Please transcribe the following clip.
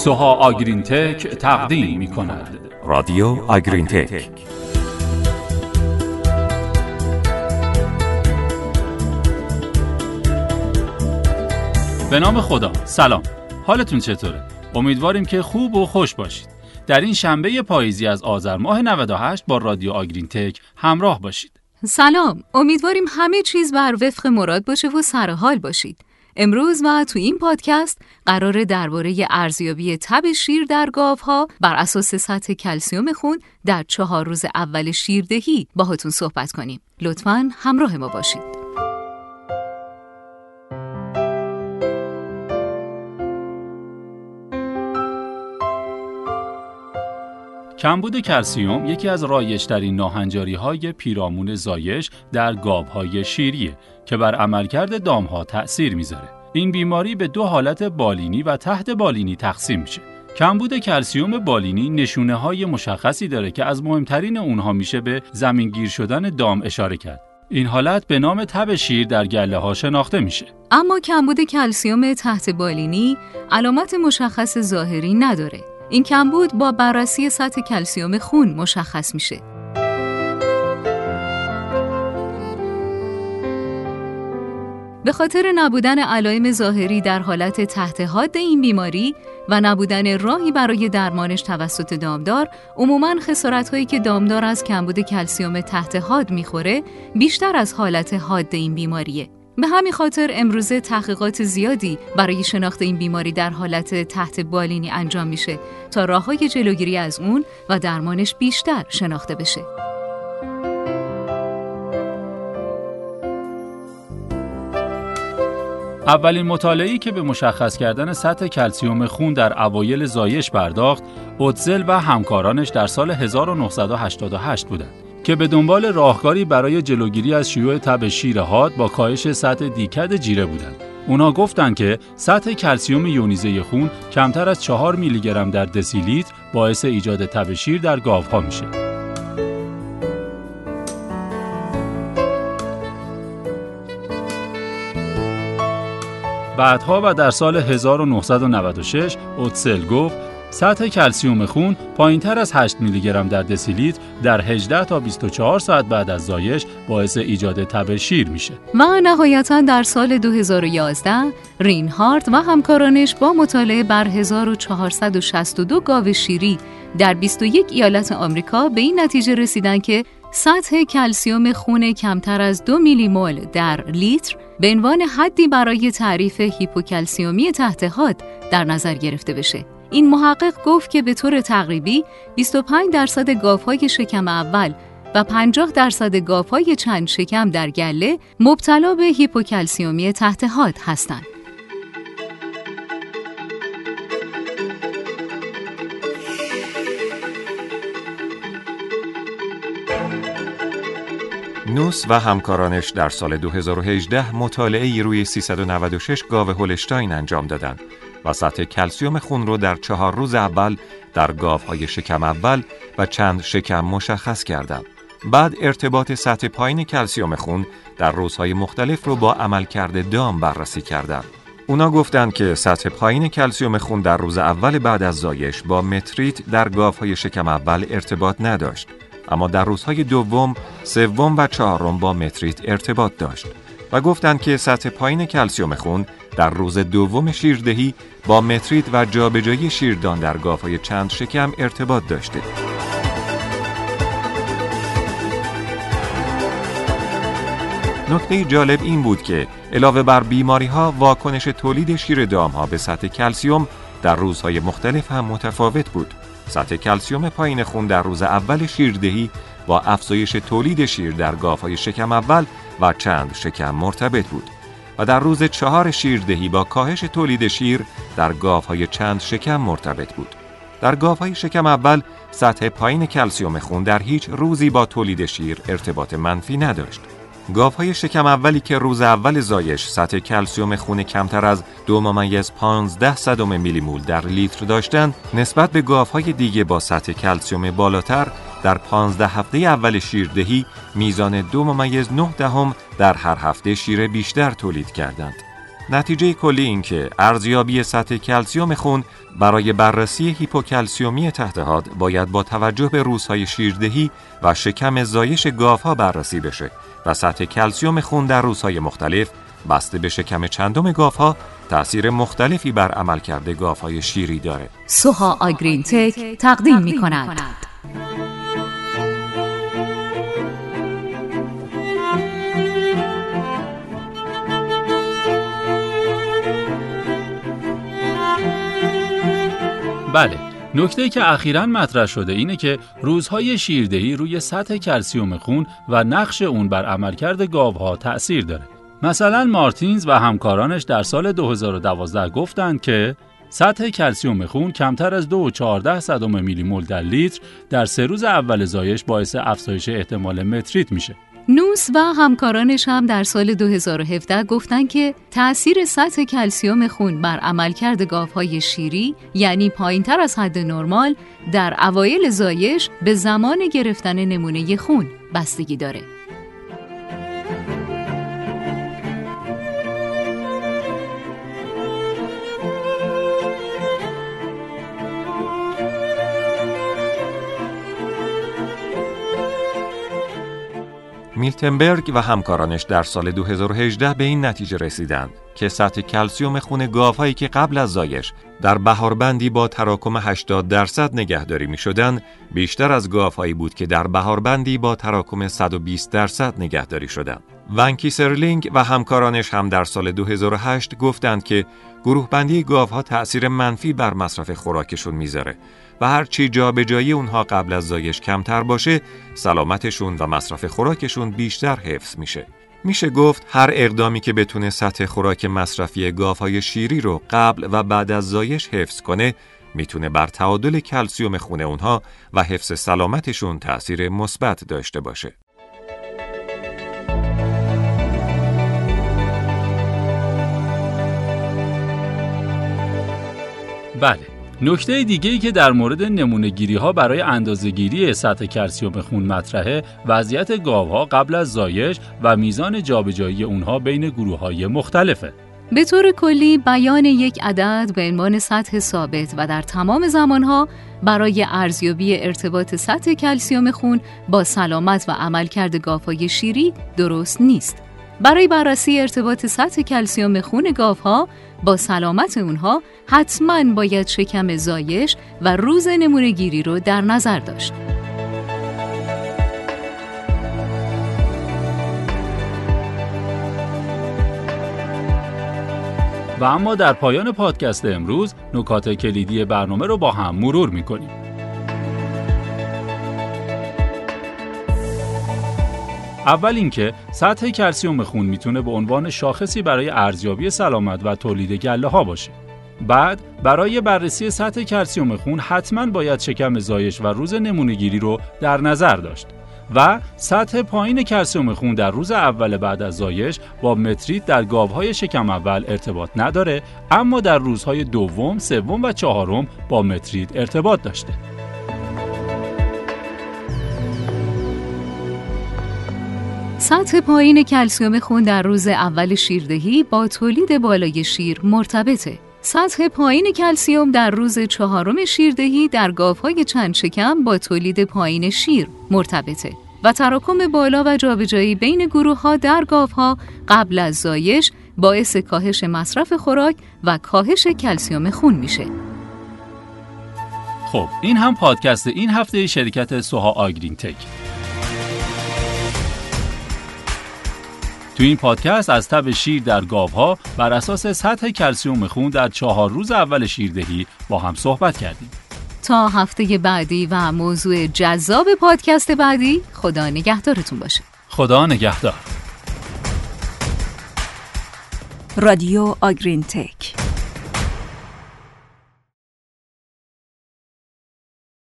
سوها آگرین تک تقدیم می کند رادیو آگرین تک به نام خدا. سلام. حالتون چطوره؟ امیدواریم که خوب و خوش باشید. در این شنبه پاییزی از آذر ماه 98 با رادیو آگرین تک همراه باشید. سلام. امیدواریم همه چیز بر وفق مراد باشه و سرحال باشید. امروز و تو این پادکست قرار درباره ارزیابی تب شیر در گاوها بر اساس سطح کلسیوم خون در چهار روز اول شیردهی باهاتون صحبت کنیم. لطفا همراه ما باشید. کمبود کلسیوم یکی از رایجترین ناهنجاری های پیرامون زایش در گاوهای شیریه که بر عملکرد دامها تأثیر می‌ذاره. این بیماری به دو حالت بالینی و تحت بالینی تقسیم میشه. کمبود کلسیوم بالینی نشونه های مشخصی داره که از مهمترین اونها میشه به زمینگیر شدن دام اشاره کرد. این حالت به نام تب شیر در گله ها شناخته میشه. اما کمبود کلسیوم تحت بالینی علامت مشخص ظاهری نداره. این کمبود با بررسی سطح کلسیوم خون مشخص میشه. به خاطر نبودن علائم ظاهری در حالت تحت حاد این بیماری و نبودن راهی برای درمانش توسط دامدار عموما خسارت که دامدار از کمبود کلسیوم تحت حاد می‌خوره بیشتر از حالت حاد این بیماریه به همین خاطر امروزه تحقیقات زیادی برای شناخت این بیماری در حالت تحت بالینی انجام میشه تا راه های جلوگیری از اون و درمانش بیشتر شناخته بشه. اولین مطالعه‌ای که به مشخص کردن سطح کلسیوم خون در اوایل زایش پرداخت، اوتزل و همکارانش در سال 1988 بودند. که به دنبال راهکاری برای جلوگیری از شیوع تب شیر حاد با کاهش سطح دیکد جیره بودند. اونا گفتند که سطح کلسیوم یونیزه خون کمتر از 4 میلی گرم در دسیلیتر باعث ایجاد تب شیر در گاوها میشه. بعدها و در سال 1996 اوتسل گفت سطح کلسیوم خون پایینتر از 8 میلی گرم در دسیلیتر در 18 تا 24 ساعت بعد از زایش باعث ایجاد تب شیر میشه. و نهایتا در سال 2011 رینهارت و همکارانش با مطالعه بر 1462 گاو شیری در 21 ایالت آمریکا به این نتیجه رسیدن که سطح کلسیوم خون کمتر از دو میلی مول در لیتر به عنوان حدی برای تعریف هیپوکلسیومی تحت حاد در نظر گرفته بشه. این محقق گفت که به طور تقریبی 25 درصد گاوهای شکم اول و 50 درصد گاوهای چند شکم در گله مبتلا به هیپوکلسیومی تحت حاد هستند. نوس و همکارانش در سال 2018 مطالعه روی 396 گاو هولشتاین انجام دادند و سطح کلسیوم خون رو در چهار روز اول در گاوهای شکم اول و چند شکم مشخص کردند. بعد ارتباط سطح پایین کلسیوم خون در روزهای مختلف رو با عملکرد دام بررسی کردند. اونا گفتند که سطح پایین کلسیوم خون در روز اول بعد از زایش با متریت در گاوهای شکم اول ارتباط نداشت اما در روزهای دوم، سوم و چهارم با متریت ارتباط داشت و گفتند که سطح پایین کلسیوم خون در روز دوم شیردهی با متریت و جابجایی شیردان در گاوهای چند شکم ارتباط داشته. نکته جالب این بود که علاوه بر بیماری ها واکنش تولید شیر دام ها به سطح کلسیوم در روزهای مختلف هم متفاوت بود. سطح کلسیوم پایین خون در روز اول شیردهی با افزایش تولید شیر در گاوهای شکم اول و چند شکم مرتبط بود. و در روز چهار شیردهی با کاهش تولید شیر در گاوهای چند شکم مرتبط بود. در گاوهای شکم اول سطح پایین کلسیوم خون در هیچ روزی با تولید شیر ارتباط منفی نداشت. گاوهای شکم اولی که روز اول زایش سطح کلسیوم خون کمتر از دو ممیز 15 صدم میلی مول در لیتر داشتند نسبت به گاوهای دیگه با سطح کلسیوم بالاتر در 15 هفته اول شیردهی میزان دو ممیز 9 دهم در هر هفته شیر بیشتر تولید کردند. نتیجه کلی این که ارزیابی سطح کلسیوم خون برای بررسی هیپوکلسیومی تحت حاد باید با توجه به روزهای شیردهی و شکم زایش گاوها بررسی بشه و سطح کلسیوم خون در روزهای مختلف بسته به شکم چندم گاوها تأثیر مختلفی بر عملکرد گاوهای شیری داره. سوها آگرین تک تقدیم می کند. بله نکته که اخیرا مطرح شده اینه که روزهای شیردهی روی سطح کلسیوم خون و نقش اون بر عملکرد گاوها تأثیر داره. مثلا مارتینز و همکارانش در سال 2012 گفتند که سطح کلسیوم خون کمتر از 2.14 صدم میلی مول در لیتر در سه روز اول زایش باعث افزایش احتمال متریت میشه. نوس و همکارانش هم در سال 2017 گفتن که تأثیر سطح کلسیوم خون بر عملکرد گاوهای شیری یعنی پایینتر از حد نرمال در اوایل زایش به زمان گرفتن نمونه خون بستگی داره. میلتنبرگ و همکارانش در سال 2018 به این نتیجه رسیدند که سطح کلسیوم خون گاوهایی که قبل از زایش در بهاربندی با تراکم 80 درصد نگهداری می شدن بیشتر از گاوهایی بود که در بهاربندی با تراکم 120 درصد نگهداری شدند. ونکی سرلینگ و همکارانش هم در سال 2008 گفتند که گروه بندی گاوها تأثیر منفی بر مصرف خوراکشون می‌ذاره و هرچی جابجایی اونها قبل از زایش کمتر باشه سلامتشون و مصرف خوراکشون بیشتر حفظ میشه. میشه گفت هر اقدامی که بتونه سطح خوراک مصرفی گاوهای شیری رو قبل و بعد از زایش حفظ کنه می‌تونه بر تعادل کلسیوم خونه اونها و حفظ سلامتشون تأثیر مثبت داشته باشه. بله نکته دیگه ای که در مورد نمونه گیری ها برای اندازهگیری سطح کلسیوم خون مطرحه وضعیت گاوها قبل از زایش و میزان جابجایی اونها بین گروه های مختلفه. به طور کلی بیان یک عدد به عنوان سطح ثابت و در تمام زمانها برای ارزیابی ارتباط سطح کلسیوم خون با سلامت و عملکرد گاوهای شیری درست نیست. برای بررسی ارتباط سطح کلسیوم خون گاوها با سلامت اونها حتما باید شکم زایش و روز نمونه گیری رو در نظر داشت. و اما در پایان پادکست امروز نکات کلیدی برنامه رو با هم مرور می‌کنیم. اول اینکه سطح کلسیوم خون می‌تونه به عنوان شاخصی برای ارزیابی سلامت و تولید گله ها باشه. بعد برای بررسی سطح کلسیوم خون حتما باید شکم زایش و روز نمونهگیری رو در نظر داشت و سطح پایین کلسیوم خون در روز اول بعد از زایش با متریت در گاوهای شکم اول ارتباط نداره اما در روزهای دوم، سوم و چهارم با متریت ارتباط داشته. سطح پایین کلسیوم خون در روز اول شیردهی با تولید بالای شیر مرتبطه. سطح پایین کلسیوم در روز چهارم شیردهی در گاوهای چند شکم با تولید پایین شیر مرتبطه و تراکم بالا و جابجایی بین گروه ها در گاوها قبل از زایش باعث کاهش مصرف خوراک و کاهش کلسیوم خون میشه. خب این هم پادکست این هفته شرکت سوها آگرین تک. تو این پادکست از تب شیر در گاوها بر اساس سطح کلسیوم خون در چهار روز اول شیردهی با هم صحبت کردیم. تا هفته بعدی و موضوع جذاب پادکست بعدی خدا نگهدارتون باشه. خدا نگهدار. رادیو آگرین تک